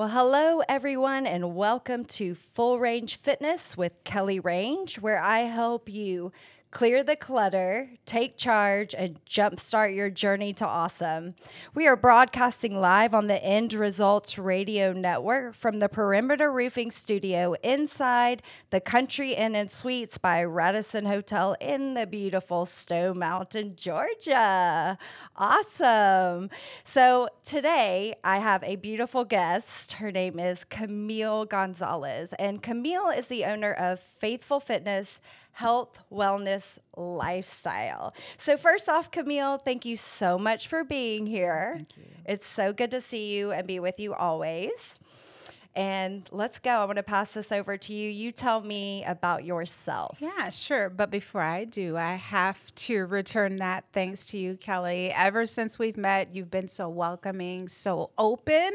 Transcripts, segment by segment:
Well, hello, everyone, and welcome to Full Range Fitness with Kelly Range, where I help you clear the clutter, take charge, and jumpstart your journey to awesome. We are broadcasting live on the End Results Radio Network from the Perimeter Roofing Studio inside the Country Inn and Suites by Radisson Hotel in the beautiful Stone Mountain, Georgia. Awesome. So today I have a beautiful guest. Her name is Camille Gonzalez, and Camille is the owner of Faithful Fitness health, wellness, lifestyle. So, first off, Camille, thank you so much for being here. It's so good to see you and be with you always. And let's go. I want to pass this over to you. You tell me about yourself. Yeah, sure. But before I do, I have to return that thanks to you, Kelly. Ever since we've met, you've been so welcoming, so open.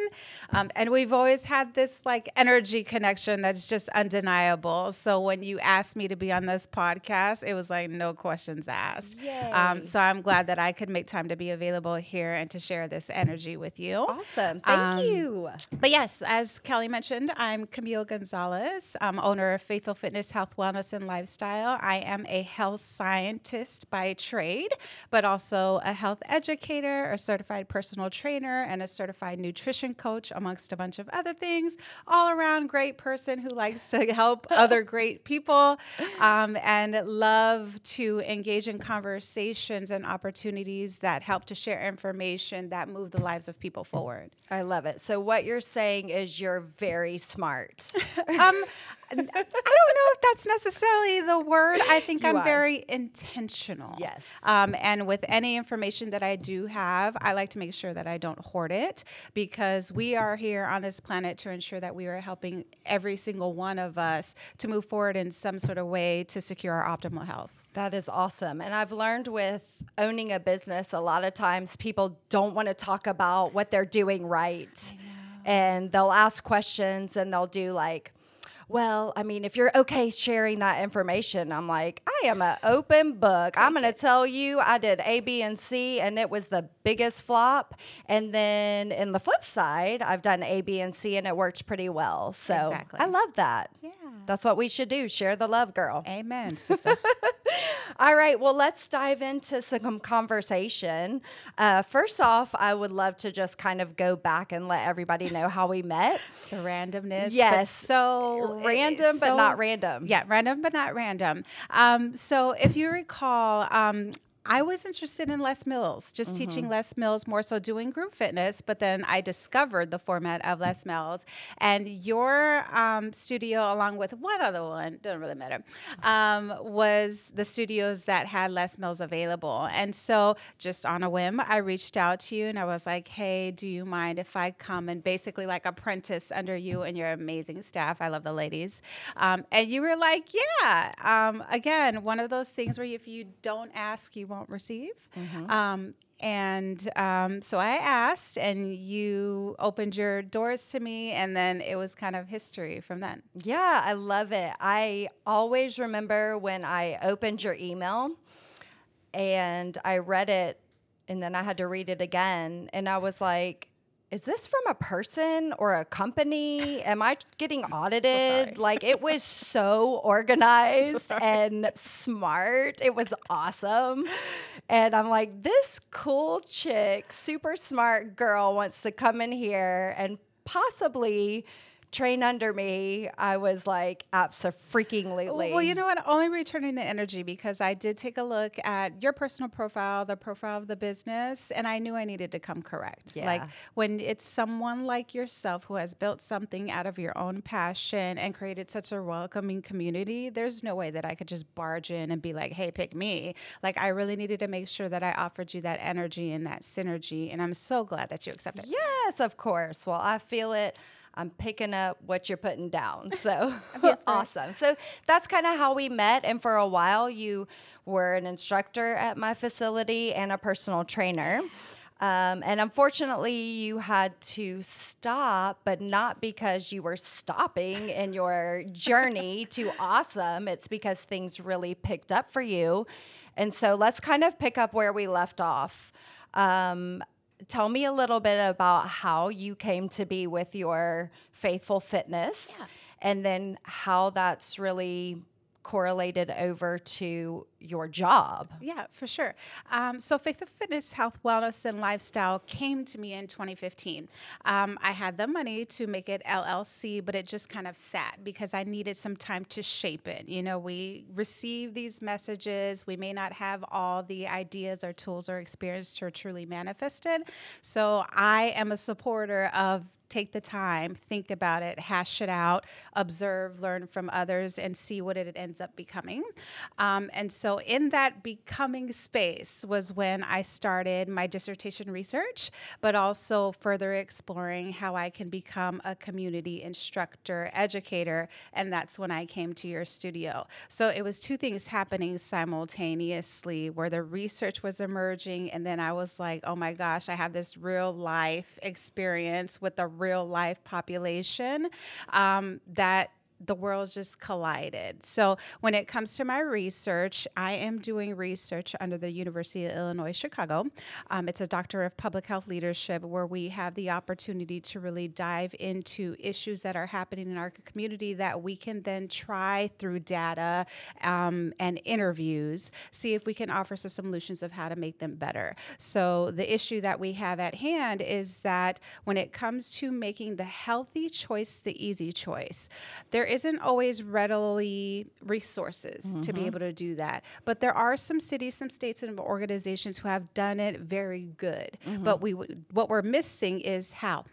Um, and we've always had this like energy connection that's just undeniable. So when you asked me to be on this podcast, it was like no questions asked. Um, so I'm glad that I could make time to be available here and to share this energy with you. Awesome. Thank um, you. But yes, as Kelly mentioned, I'm Camille Gonzalez. I'm owner of Faithful Fitness, Health, Wellness, and Lifestyle. I am a health scientist by trade, but also a health educator, a certified personal trainer, and a certified nutrition coach, amongst a bunch of other things. All around great person who likes to help other great people um, and love to engage in conversations and opportunities that help to share information that move the lives of people forward. I love it. So, what you're saying is you're very smart. um, I don't know if that's necessarily the word. I think you I'm are. very intentional. Yes. Um, and with any information that I do have, I like to make sure that I don't hoard it because we are here on this planet to ensure that we are helping every single one of us to move forward in some sort of way to secure our optimal health. That is awesome. And I've learned with owning a business, a lot of times people don't want to talk about what they're doing right and they'll ask questions and they'll do like well, I mean, if you're okay sharing that information, I'm like, I am an open book. I'm going to tell you I did A, B, and C, and it was the biggest flop. And then in the flip side, I've done A, B, and C, and it worked pretty well. So exactly. I love that. Yeah. That's what we should do. Share the love, girl. Amen, sister. All right. Well, let's dive into some conversation. Uh, first off, I would love to just kind of go back and let everybody know how we met. The randomness. Yes. so random, so, but not random. Yeah, random, but not random. Um, so if you recall, um, I was interested in Les Mills, just mm-hmm. teaching Les Mills more so doing group fitness, but then I discovered the format of Les Mills. And your um, studio, along with one other one, doesn't really matter, um, was the studios that had Les Mills available. And so, just on a whim, I reached out to you and I was like, hey, do you mind if I come and basically like apprentice under you and your amazing staff? I love the ladies. Um, and you were like, yeah. Um, again, one of those things where if you don't ask, you won't won't receive. Mm-hmm. Um, and um, so I asked, and you opened your doors to me, and then it was kind of history from then. Yeah, I love it. I always remember when I opened your email and I read it, and then I had to read it again, and I was like, is this from a person or a company? Am I getting audited? So like it was so organized so and smart. It was awesome. And I'm like, this cool chick, super smart girl wants to come in here and possibly train under me, I was like, absolutely. Freaking late. Well, you know what? Only returning the energy because I did take a look at your personal profile, the profile of the business, and I knew I needed to come correct. Yeah. Like when it's someone like yourself who has built something out of your own passion and created such a welcoming community, there's no way that I could just barge in and be like, hey, pick me. Like I really needed to make sure that I offered you that energy and that synergy. And I'm so glad that you accepted. Yes, of course. Well, I feel it. I'm picking up what you're putting down. So awesome. So that's kind of how we met. And for a while, you were an instructor at my facility and a personal trainer. Um, and unfortunately, you had to stop, but not because you were stopping in your journey to awesome. It's because things really picked up for you. And so let's kind of pick up where we left off. Um, tell me a little bit about how you came to be with your Faithful Fitness Yeah. and then how that's really correlated over to your job. Yeah, for sure. Um, so, Faithful Fitness, Health, Wellness, and Lifestyle came to me in 2015. Um, I had the money to make it LLC, but it just kind of sat because I needed some time to shape it. You know, we receive these messages, we may not have all the ideas or tools or experience to truly manifest it. So, I am a supporter of take the time, think about it, hash it out, observe, learn from others, and see what it ends up becoming. Um, and so, in that becoming space was when I started my dissertation research, but also further exploring how I can become a community instructor, educator. And that's when I came to your studio. So, it was two things happening simultaneously where the research was emerging, and then I was like, oh my gosh, I have this real life experience with a real life population um, that the world just collided. So, when it comes to my research, I am doing research under the University of Illinois Chicago. Um, it's a Doctor of Public Health Leadership where we have the opportunity to really dive into issues that are happening in our community that we can then try through data um, and interviews, see if we can offer some solutions of how to make them better. So, the issue that we have at hand is that when it comes to making the healthy choice the easy choice, there isn't always readily resources mm-hmm. to be able to do that. But there are some cities, some states, and organizations who have done it very good. Mm-hmm. But we what we're missing is how.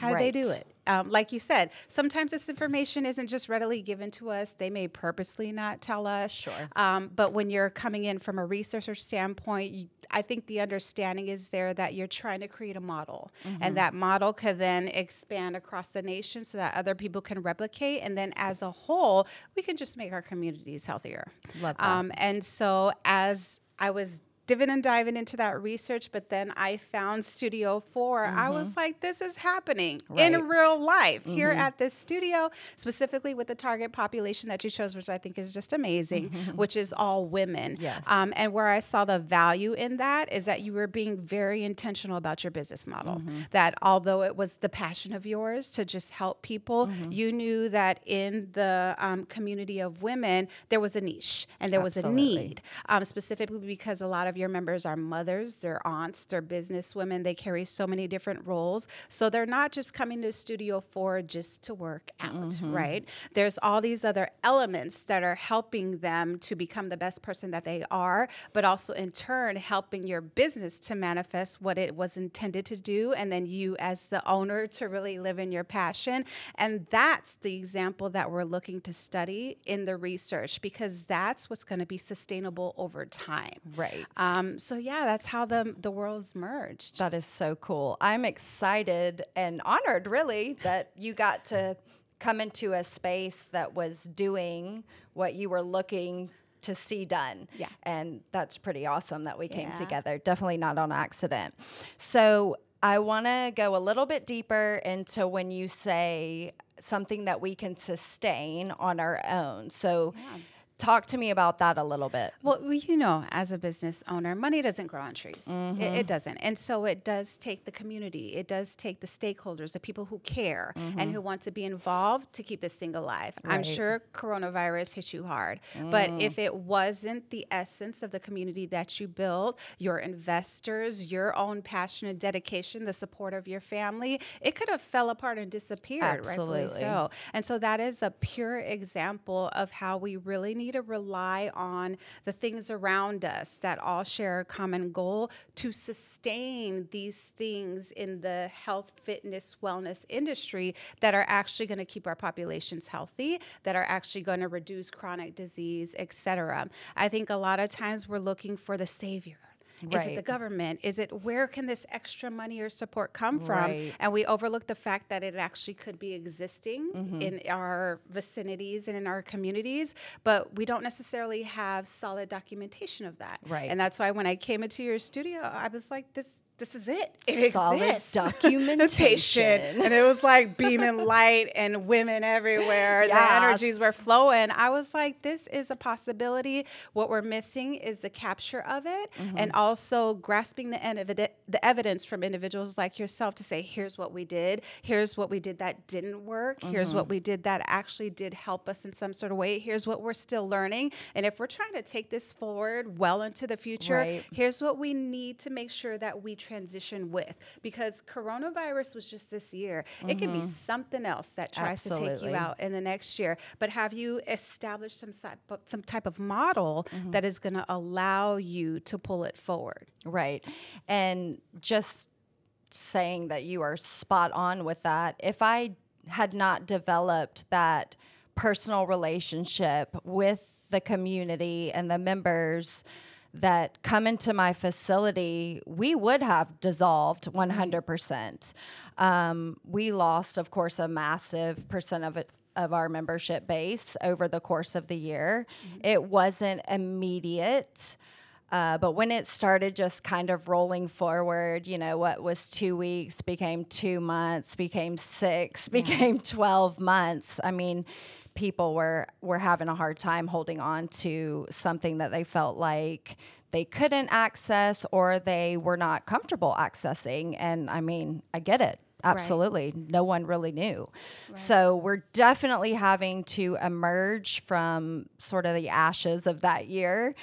How right. do they do it? Um, like you said, sometimes this information isn't just readily given to us. They may purposely not tell us. Sure. Um, but when you're coming in from a researcher standpoint, you, I think the understanding is there that you're trying to create a model, mm-hmm. and that model could then expand across the nation so that other people can replicate. And then as a whole, we can just make our communities healthier. Love that. Um, and so as I was diving and diving into that research, but then I found Studio 4. Mm-hmm. I was mm-hmm. like, this is happening right. in real life mm-hmm. here at this studio, specifically with the target population that you chose, which I think is just amazing, mm-hmm. which is all women. Yes. Um, and where I saw the value in that is that you were being very intentional about your business model. Mm-hmm. That although it was the passion of yours to just help people, mm-hmm. you knew that in the um, community of women, there was a niche and there Absolutely. was a need, um, specifically because a lot of your members are mothers, they're aunts, they're businesswomen. They carry so many different roles. So they're not just coming to Studio 4 just to work out, mm-hmm. right? There's all these other elements that are helping them to become the best person that they are, but also in turn helping your business to manifest what it was intended to do. And then you, as the owner, to really live in your passion. And that's the example that we're looking to study in the research because that's what's going to be sustainable over time. Right. Um, um, so yeah, that's how the the worlds merged. That is so cool. I'm excited and honored, really, that you got to come into a space that was doing what you were looking to see done. Yeah. And that's pretty awesome that we came yeah. together. Definitely not on accident. So I want to go a little bit deeper into when you say something that we can sustain on our own. So yeah Talk to me about that a little bit. Well, you know, as a business owner, money doesn't grow on trees. Mm-hmm. It, it, mm-hmm. doesn't. And so it does take the community, it does take the stakeholders, the people who care mm-hmm. and who want to be involved to keep this thing alive. Right. I'm sure coronavirus hit you hard. Mm. But if it wasn't the essence of the community that you built, your investors, your own passion and dedication, the support of your family, it could have fell apart and disappeared. Absolutely. so. And so that is a pure example of how we really need to rely on the things around us that all share a common goal to sustain these things in the health, fitness, wellness industry that are actually going to keep our populations healthy, that are actually going to reduce chronic disease, et cetera. I think a lot of times we're looking for the savior Right. Is it the government? Is it where can this extra money or support come from? Right. And we overlook the fact that it actually could be existing mm-hmm. in our vicinities and in our communities, but we don't necessarily have solid documentation of that. Right. And that's why when I came into your studio, I was like, this this is it. It Solid exists. documentation. and it was like beaming light and women everywhere. Yes. The energies were flowing. I was like, this is a possibility. What we're missing is the capture of it Mm-hmm. and also grasping the, end the evidence from individuals like yourself to say, here's what we did. Here's what we did that didn't work. Here's Mm-hmm. what we did that actually did help us in some sort of way. Here's what we're still learning. And if we're trying to take this forward well into the future, Right. here's what we need to make sure that we transition with because coronavirus was just this year. It could be something else that tries to take Mm-hmm. You out in the next year. But have you established some type of, some type of model Mm-hmm. that is going to allow you to pull it forward? Right. And just saying that you are spot on with that. If I had not developed that personal relationship with the community and the members that come into my facility, we would have dissolved 100%. Um, we lost, of course, a massive percent of it. Of our membership base over the course of the year. It wasn't immediate. Uh, but when it started just kind of rolling forward, you know, what was two weeks became two months, became six, became 12 months. I mean, people were, were having a hard time holding on to something that they felt like they couldn't access or they were not comfortable accessing. And I mean, I get it. Absolutely. No one really knew. So we're definitely having to emerge from sort of the ashes of that year.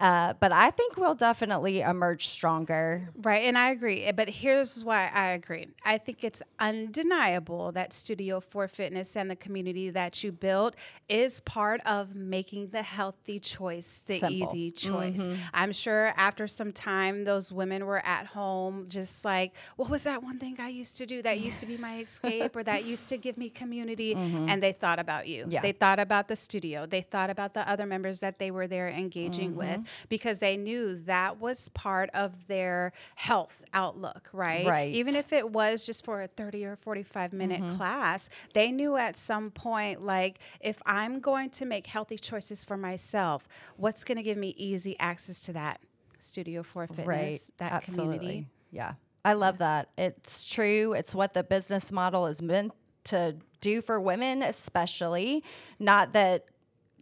Uh, but I think we'll definitely emerge stronger. Right, and I agree. eh, But here's why I agree. I think it's undeniable that Studio 4 Fitness and the community that you built is part of making the healthy choice the Simple. easy choice. I'm sure after some time, those women were at home just like, what was that one thing I used to do that used to be my escape or that used to give me community? And they thought about you. Yeah. They thought about the studio. They thought about the other members that they were there engaging with because they knew that was part of their health outlook, right? Right. Even if it was just for a 30 or 45 minute mm-hmm. class, they knew at some point, like, if I'm going to make healthy choices for myself, what's going to give me easy access to that? Studio 4 Fitness, right. that Absolutely. community. Yeah. I love that. It's true. It's what the business model is meant to do for women, especially. Not that,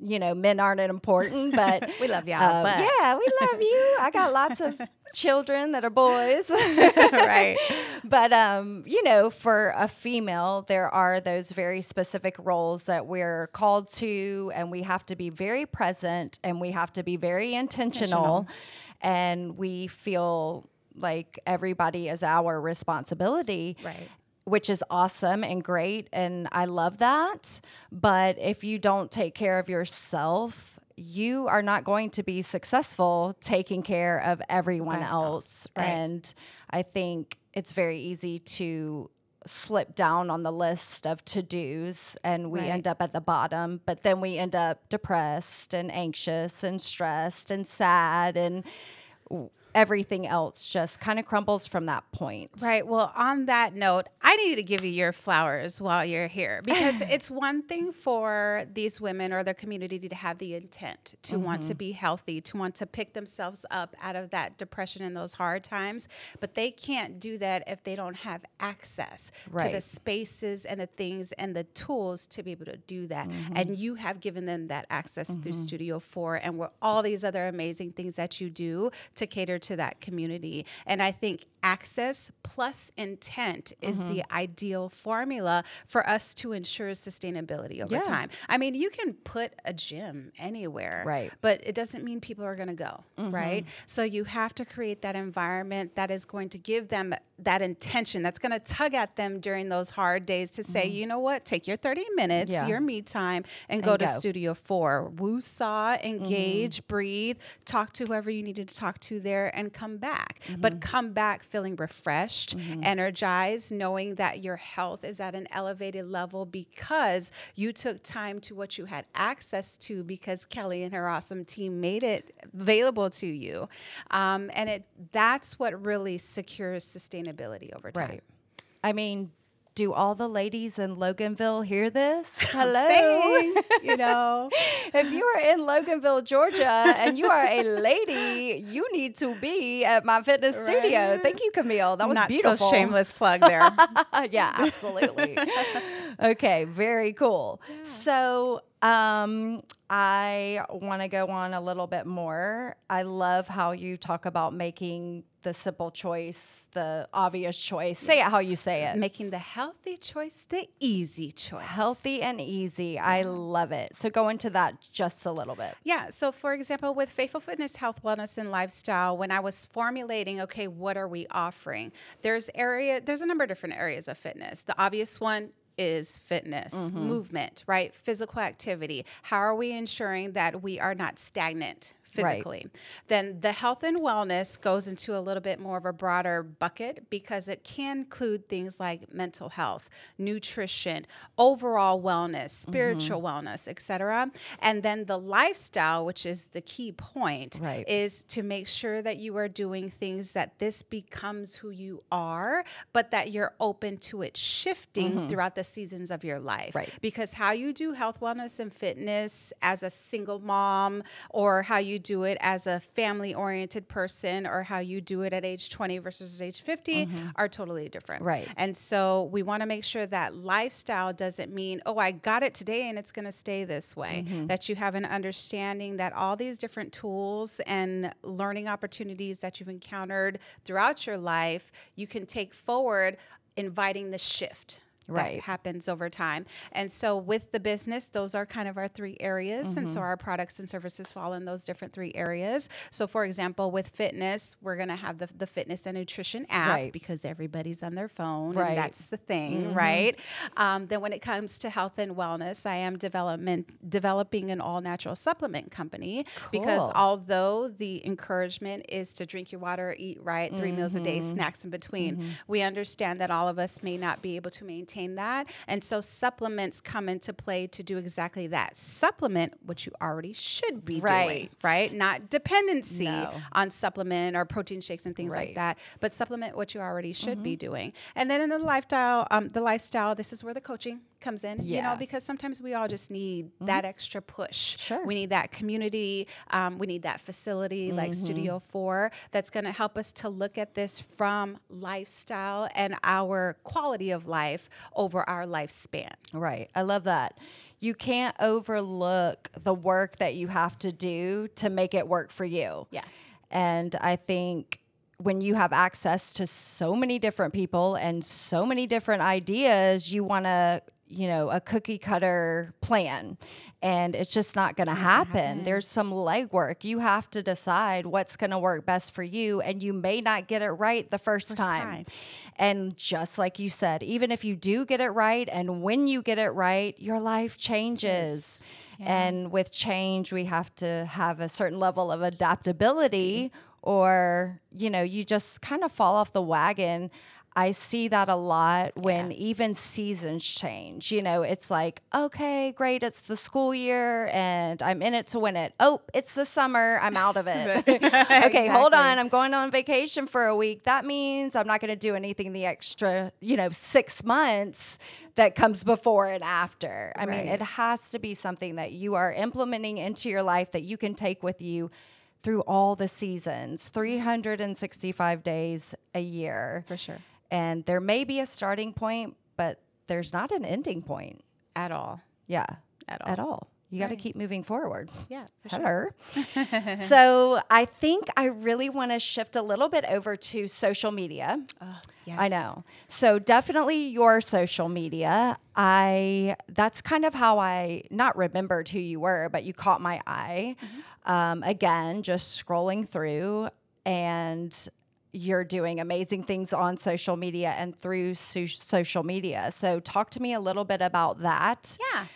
you know, men aren't important, but We love y'all, um, but- yeah, we love you. I got lots of children that are boys. right. but um, you know, for a female, there are those very specific roles that we're called to, and we have to be very present, and we have to be very intentional, and we feel like everybody is our responsibility. Right. Which is awesome and great, and I love that. But if you don't take care of yourself, you are not going to be successful taking care of everyone Right. else. Right. And I think it's very easy to slip down on the list of to dos and we Right. end up at the bottom, but then we end up depressed and anxious and stressed and sad and everything else just kind of crumbles from that point. Right. Well, on that note, I need to give you your flowers while you're here because it's one thing for these women or their community to have the intent to want Mm-hmm. to be healthy, to want to pick themselves up out of that depression and those hard times, but they can't do that if they don't have access to the spaces and the things and the tools to be able to do that. Mm-hmm. And you have given them that access through Studio 4 and where all these other amazing things that you do to cater to that community. And I think access plus intent is Mm-hmm. the ideal formula for us to ensure sustainability over Yeah. time. I mean, you can put a gym anywhere, Right. Mm-hmm. but it doesn't mean people are going to go, right? So you have to create that environment that is going to give them that intention, that's going to tug at them during those hard days to say, you know what, take your 30 minutes, Mm-hmm. Yeah. your me time, and, go to go. Mm-hmm. Studio 4. Woo saw, engage, breathe, talk to whoever you needed to talk to there, and come back. Mm-hmm. But come back feeling refreshed, energized, knowing that your health is at an elevated level because you took time to what you had access to because Kelly and her awesome team made it available to you. Um, and it that's what really secures sustainability over time. Right. I mean, do all the ladies in Loganville hear this? Hello. Saying, you know, if you are in Loganville, Georgia, and you are a lady, you need to be at my fitness studio. Thank you, Camille. That was not beautiful. so shameless plug there. yeah, absolutely. okay, very cool. So, um, I want to go on a little bit more. I love how you talk about making the simple choice, the obvious choice. Say it how you say it. Making the healthy choice the easy choice. Healthy and easy. I love it. So go into that just a little bit. Yeah. So, for example, with Faithful Fitness, Health, Wellness, and Lifestyle, when I was formulating, okay, what are we offering? There's area. There's a number of different areas of fitness. The obvious one is fitness, Mm-hmm. movement, right? Physical activity. How are we ensuring that we are not stagnant? Physically, then the health and wellness goes into a little bit more of a broader bucket because it can include things like mental health, nutrition, overall wellness, spiritual Mm-hmm. wellness, etc. And then the lifestyle, which is the key point, Right. is to make sure that you are doing things that this becomes who you are, but that you're open to it shifting throughout the seasons of your life. Mm-hmm. Right. Because how you do health, wellness, and fitness as a single mom, or how you do it as a family oriented person, or how you do it at age 20 versus age 50 are totally different. Mm-hmm. Right. And so we want to make sure that lifestyle doesn't mean, oh, I got it today and it's going to stay this way. Mm-hmm. That you have an understanding that all these different tools and learning opportunities that you've encountered throughout your life, you can take forward, inviting the shift. Right. That happens over time. And so with the business, those are kind of our three areas. And Mm-hmm. so our products and services fall in those different three areas. So for example, with fitness, we're going to have the, the fitness and nutrition app Right. because everybody's on their phone. Right. And that's the thing, Mm-hmm. right? Um, then when it comes to health and wellness, I am development developing an all natural supplement company because although the encouragement is to drink your water, eat right, 3 meals a day, Mm-hmm. snacks in between, we understand that all of us may not be able to maintain that. And so supplements come into play to do exactly that. Supplement what you already should be doing, Right. right? Not dependency No. on supplement or protein shakes and things Right. like that, but supplement what you already should be Mm-hmm. doing. And then in the lifestyle, um, the lifestyle, this is where the coaching comes in. You Yeah. Mm-hmm. know, because sometimes we all just need that extra push. Sure. We need that community. Um, we need that facility like Mm-hmm. Studio Four that's going to help us to look at this from lifestyle and our quality of life over our lifespan. Right. I love that. You can't overlook the work that you have to do to make it work for you. Yeah. And I think when you have access to so many different people and so many different ideas, you want to, you know, a cookie cutter plan. And it's just not going to happen. There's some legwork. You have to decide what's going to work best for you. And you may not get it right the first, time. time. And just like you said, even if you do get it right, and when you get it right, your life changes. And with change, we have to have a certain level of adaptability, or, you know, you just kind of fall off the wagon. I see that a lot when even seasons change. You know, it's like, okay, great, it's the school year and I'm in it to win it. Oh, it's the summer, I'm out of it. okay, hold on, I'm going on vacation for a week. That means I'm not going to do anything the extra, you know, six months that comes before and after. I mean, it has to be something that you are implementing into your life that you can take with you through all the seasons, mm-hmm. 365 days a year. For sure. And there may be a starting point, but there's not an ending point. At all. Yeah. At all. At all. You got to Right. keep moving forward. Yeah. For sure. So I think I really want to shift a little bit over to social media. Oh, I know. So definitely your social media. I that's kind of how I not remembered who you were, but you caught my eye. Um, again, just scrolling through, and you're doing amazing things on social media and through so- social media. So talk to me a little bit about that. Yeah.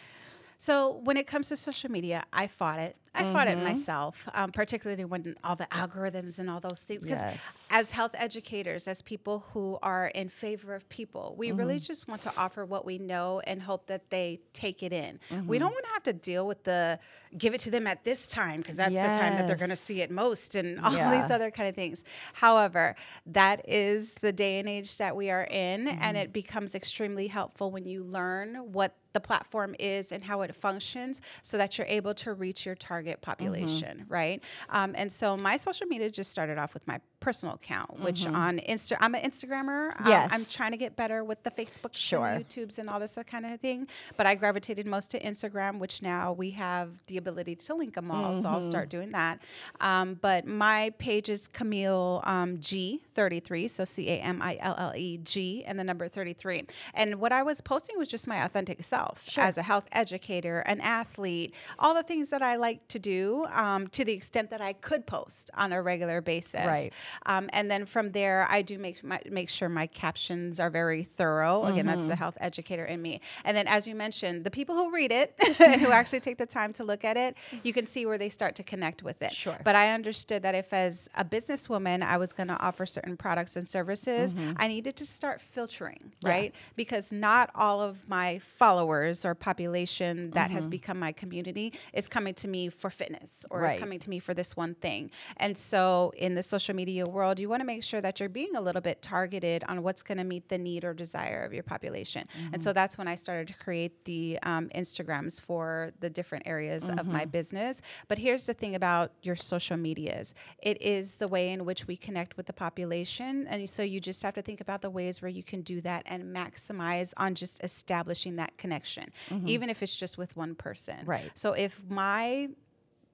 So when it comes to social media, I fought it. I fought it mm-hmm. myself, um, particularly when all the algorithms and all those things. Because Yes. as health educators, as people who are in favor of people, we really mm-hmm. just want to offer what we know and hope that they take it in. We mm-hmm. don't want to have to deal with the give it to them at this time because that's the time that they're going to see it most and all Yeah. these other kind of things. However, that is the day and age that we are in, and it becomes extremely helpful when you learn what the platform is and how it functions so that you're able to reach your target population, right? Um, and so my social media just started off with my personal account, which on Insta, I'm an Instagrammer. Yes. I'm trying to get better with the Facebook, Sure. and YouTubes and all this kind of thing. But I gravitated most to Instagram, which now we have the ability to link them all. So I'll start doing that. Um, but my page is Camille um, G33, so C A M I L L E G, and the number 33. And what I was posting was just my authentic self as a health educator, an athlete, all the things that I like to do um, to the extent that I could post on a regular basis. Right. Um, and then from there, I do make my, make sure my captions are very thorough. Again, that's Mm-hmm. the health educator in me. And then, as you mentioned, the people who read it and who actually take the time to look at it, you can see where they start to connect with it. Sure. But I understood that if, as a businesswoman, I was going to offer certain products and services, I needed to start filtering, Mm-hmm. Yeah. right? Because not all of my followers or population that has become my community is coming to me for fitness or Right. is coming to me for this one thing. And so, in the social media world, you want to make sure that you're being a little bit targeted on what's going to meet the need or desire of your population. And so, mm-hmm. that's when I started to create the um, Instagrams for the different areas of my mm-hmm. business. But here's the thing about your social medias it is the way in which we connect with the population. And so, you just have to think about the ways where you can do that and maximize on just establishing that connection, mm-hmm. even if it's just with one person. Right. So, if my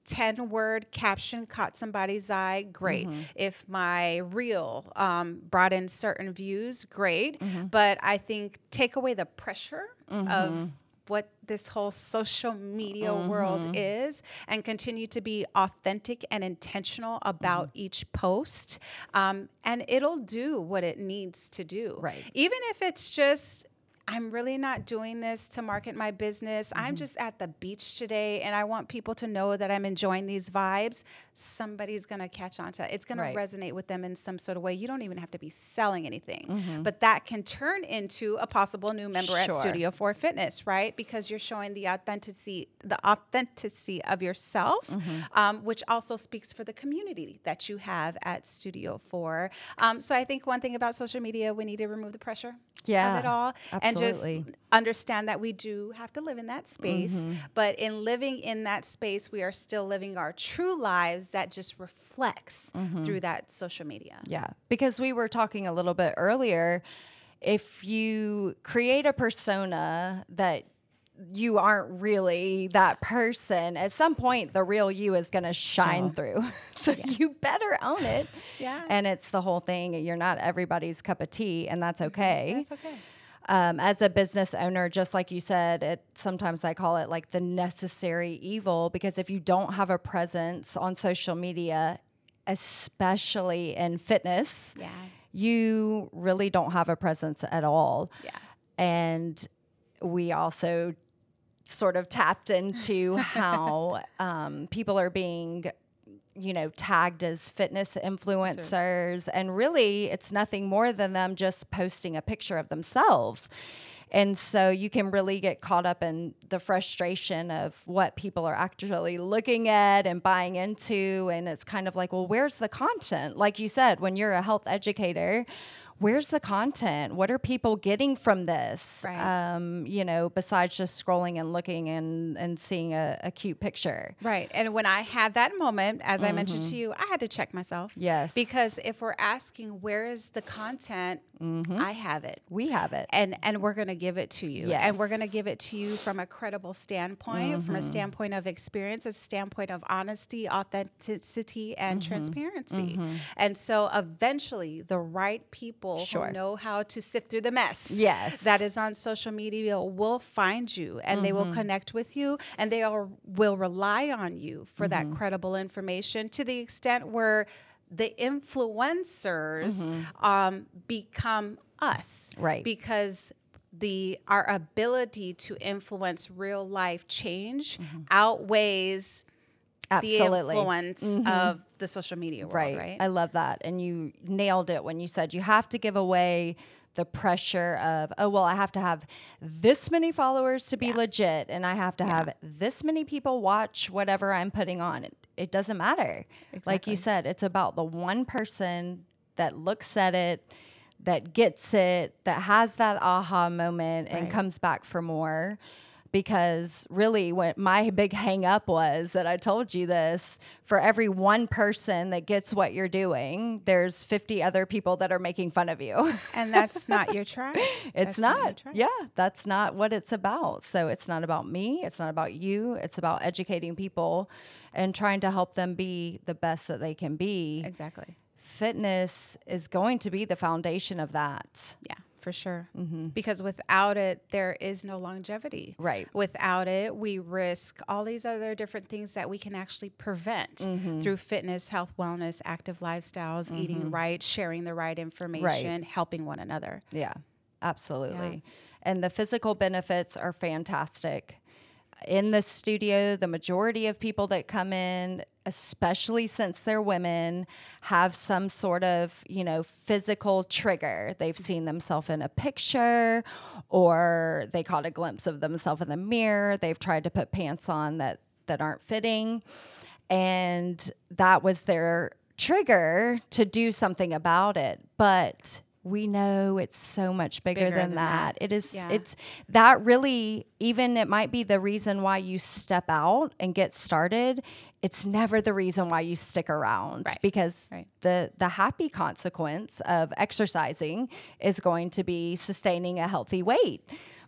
10 word caption caught somebody's eye, great. Mm-hmm. If my reel um, brought in certain views, great. Mm-hmm. But I think take away the pressure of mm-hmm. what this whole social media world is and continue to be authentic and intentional about each post. Um, and it'll do what it needs to do. Right. Even if it's just, I'm really not doing this to market my business. Mm-hmm. I'm just at the beach today and I want people to know that I'm enjoying these vibes. Somebody's going to catch on to that. It's going Right. to resonate with them in some sort of way. You don't even have to be selling anything, Mm-hmm. but that can turn into a possible new member at Studio 4 Fitness, right? Because you're showing the authenticity, the authenticity of yourself, Mm-hmm. um, which also speaks for the community that you have at Studio 4. Um, so I think one thing about social media, we need to remove the pressure Yeah, of it all and absolutely. just understand that we do have to live in that space. Mm-hmm. But in living in that space, we are still living our true lives that just reflects Mm-hmm. through that social media. Yeah, because we were talking a little bit earlier. If you create a persona that you aren't really that person, at some point the real you is going to shine through. so you better own it. Yeah. And it's the whole thing. You're not everybody's cup of tea, and that's okay. That's okay. Um, as a business owner, just like you said, it sometimes I call it like the necessary evil because if you don't have a presence on social media, especially in fitness, Yeah. you really don't have a presence at all. Yeah. And we also sort of tapped into how um, people are being you know tagged as fitness influencers. and really it's nothing more than them just posting a picture of themselves. And so you can really get caught up in the frustration of what people are actually looking at and buying into and it's kind of like well where's the content? Like you said when you're a health educator where's the content what are people getting from this Right. um, you know besides just scrolling and looking and and seeing a, a cute picture Right. And when I had that moment, as I mentioned to you, I had to check myself. Mm-hmm. Yes. Because if we're asking where is the content, Mm-hmm. I have it. we have it and and we're going to give it to you and we're going to give it to you from a credible standpoint from a Mm-hmm. standpoint of experience a standpoint of honesty authenticity and Mm-hmm. transparency and so eventually the right people Sure. who know how to sift through the mess Yes. that is on social media will find you and they Mm-hmm. will connect with you and they are, will rely on you for Mm-hmm. that credible information to the extent where the influencers um, become us Mm-hmm. Right. because the our ability to influence real life change Mm-hmm. outweighs Absolutely. the influence mm-hmm. of the social media world, right. right? I love that. And you nailed it when you said you have to give away the pressure of, oh, well, I have to have this many followers to be legit, and I have to have this many people watch whatever I'm putting on. It, it doesn't matter. Like you said, it's about the one person that looks at it, that gets it, that has that aha moment and comes back for more because really what my big hang up was that I told you this for every one person that gets what you're doing there's 50 other people that are making fun of you and that's not your tribe. it's That's your not tribe. yeah that's not what it's about so it's not about me it's not about you it's about educating people and trying to help them be the best that they can be Exactly. fitness is going to be the foundation of that Yeah, for sure. Mm-hmm. Because without it, there is no longevity. Right. Without it, we risk all these other different things that we can actually prevent mm-hmm. through fitness, health, wellness, active lifestyles, eating mm-hmm. right, sharing the right information, helping one another. Yeah, absolutely. And the physical benefits are fantastic. In the studio, the majority of people that come in, especially since they're women, have some sort of, you know, physical trigger. They've seen themselves in a picture or they caught a glimpse of themselves in the mirror. They've tried to put pants on that that aren't fitting. And that was their trigger to do something about it. But we know it's so much bigger, Bigger than, than that. that. It is Yeah. it's that really even it might be the reason why you step out and get started. It's never the reason why you stick around Right. because Right. the the happy consequence of exercising is going to be sustaining a healthy weight.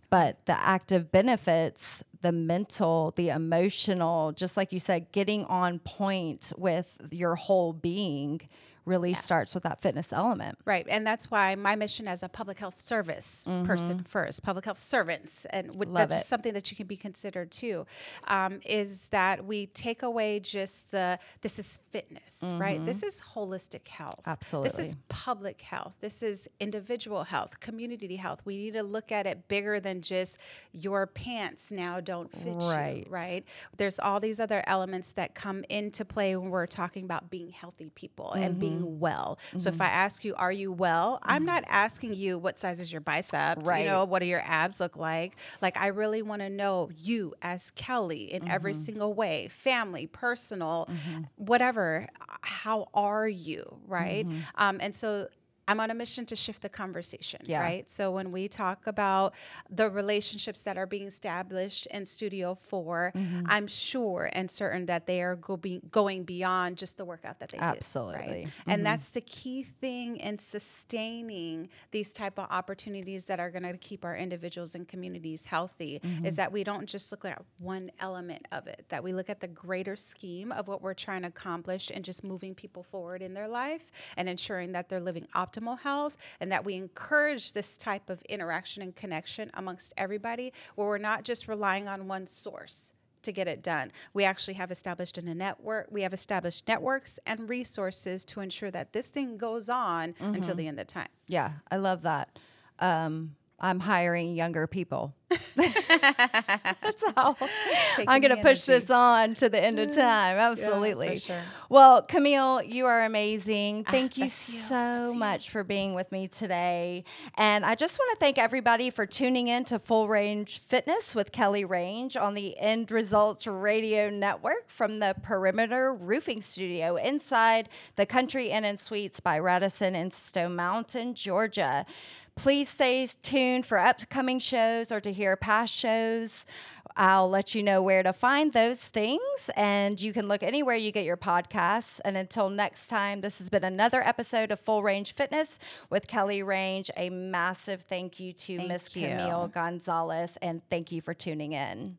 But the active benefits, the mental, the emotional, just like you said, getting on point with your whole being really starts with that fitness element. Right. And that's why my mission as a public health service person first, public health servants, and Love that's it. something that you can be considered too, um, is that we take away just the, this is fitness, right? This is holistic health. Absolutely. This is public health. This is individual health, community health. We need to look at it bigger than just your pants now don't fit Right. you, right? There's all these other elements that come into play when we're talking about being healthy people and being Mm-hmm. well. So if I mm-hmm. ask you, are you well? I'm mm-hmm. not asking you what size is your bicep, Right. you know, what do your abs look like? Like I really want to know you as Kelly in every single way, family, personal, whatever. How are you, right? Um, and so I'm on a mission to shift the conversation, Yeah. right? So when we talk about the relationships that are being established in Studio 4, Mm-hmm. I'm sure and certain that they are go be, going beyond just the workout that they do. Absolutely. Mm-hmm. And that's the key thing in sustaining these type of opportunities that are going to keep our individuals and communities healthy Mm-hmm. is that we don't just look at one element of it, that we look at the greater scheme of what we're trying to accomplish and just moving people forward in their life and ensuring that they're living optimal health and that we encourage this type of interaction and connection amongst everybody where we're not just relying on one source to get it done. We actually have established in a network, we have established networks and resources to ensure that this thing goes on Mm-hmm. until the end of time. Yeah, I love that. Um, I'm hiring younger people. That's how Taking I'm going to push this on to the end of time. Absolutely. sure. Well, Camille, you are amazing. Ah, thank you you. so you. much for being with me today. And I just want to thank everybody for tuning in to Full Range Fitness with Kelly Range on the End Results Radio Network from the Perimeter Roofing Studio inside the Country Inn and Suites by Radisson in Stone Mountain, Georgia. Please stay tuned for upcoming shows or to hear past shows. I'll let you know where to find those things, and you can look anywhere you get your podcasts. And until next time, this has been another episode of Full Range Fitness with Kelly Range. A massive thank you to Miss. Camille Gonzalez, and thank you for tuning in.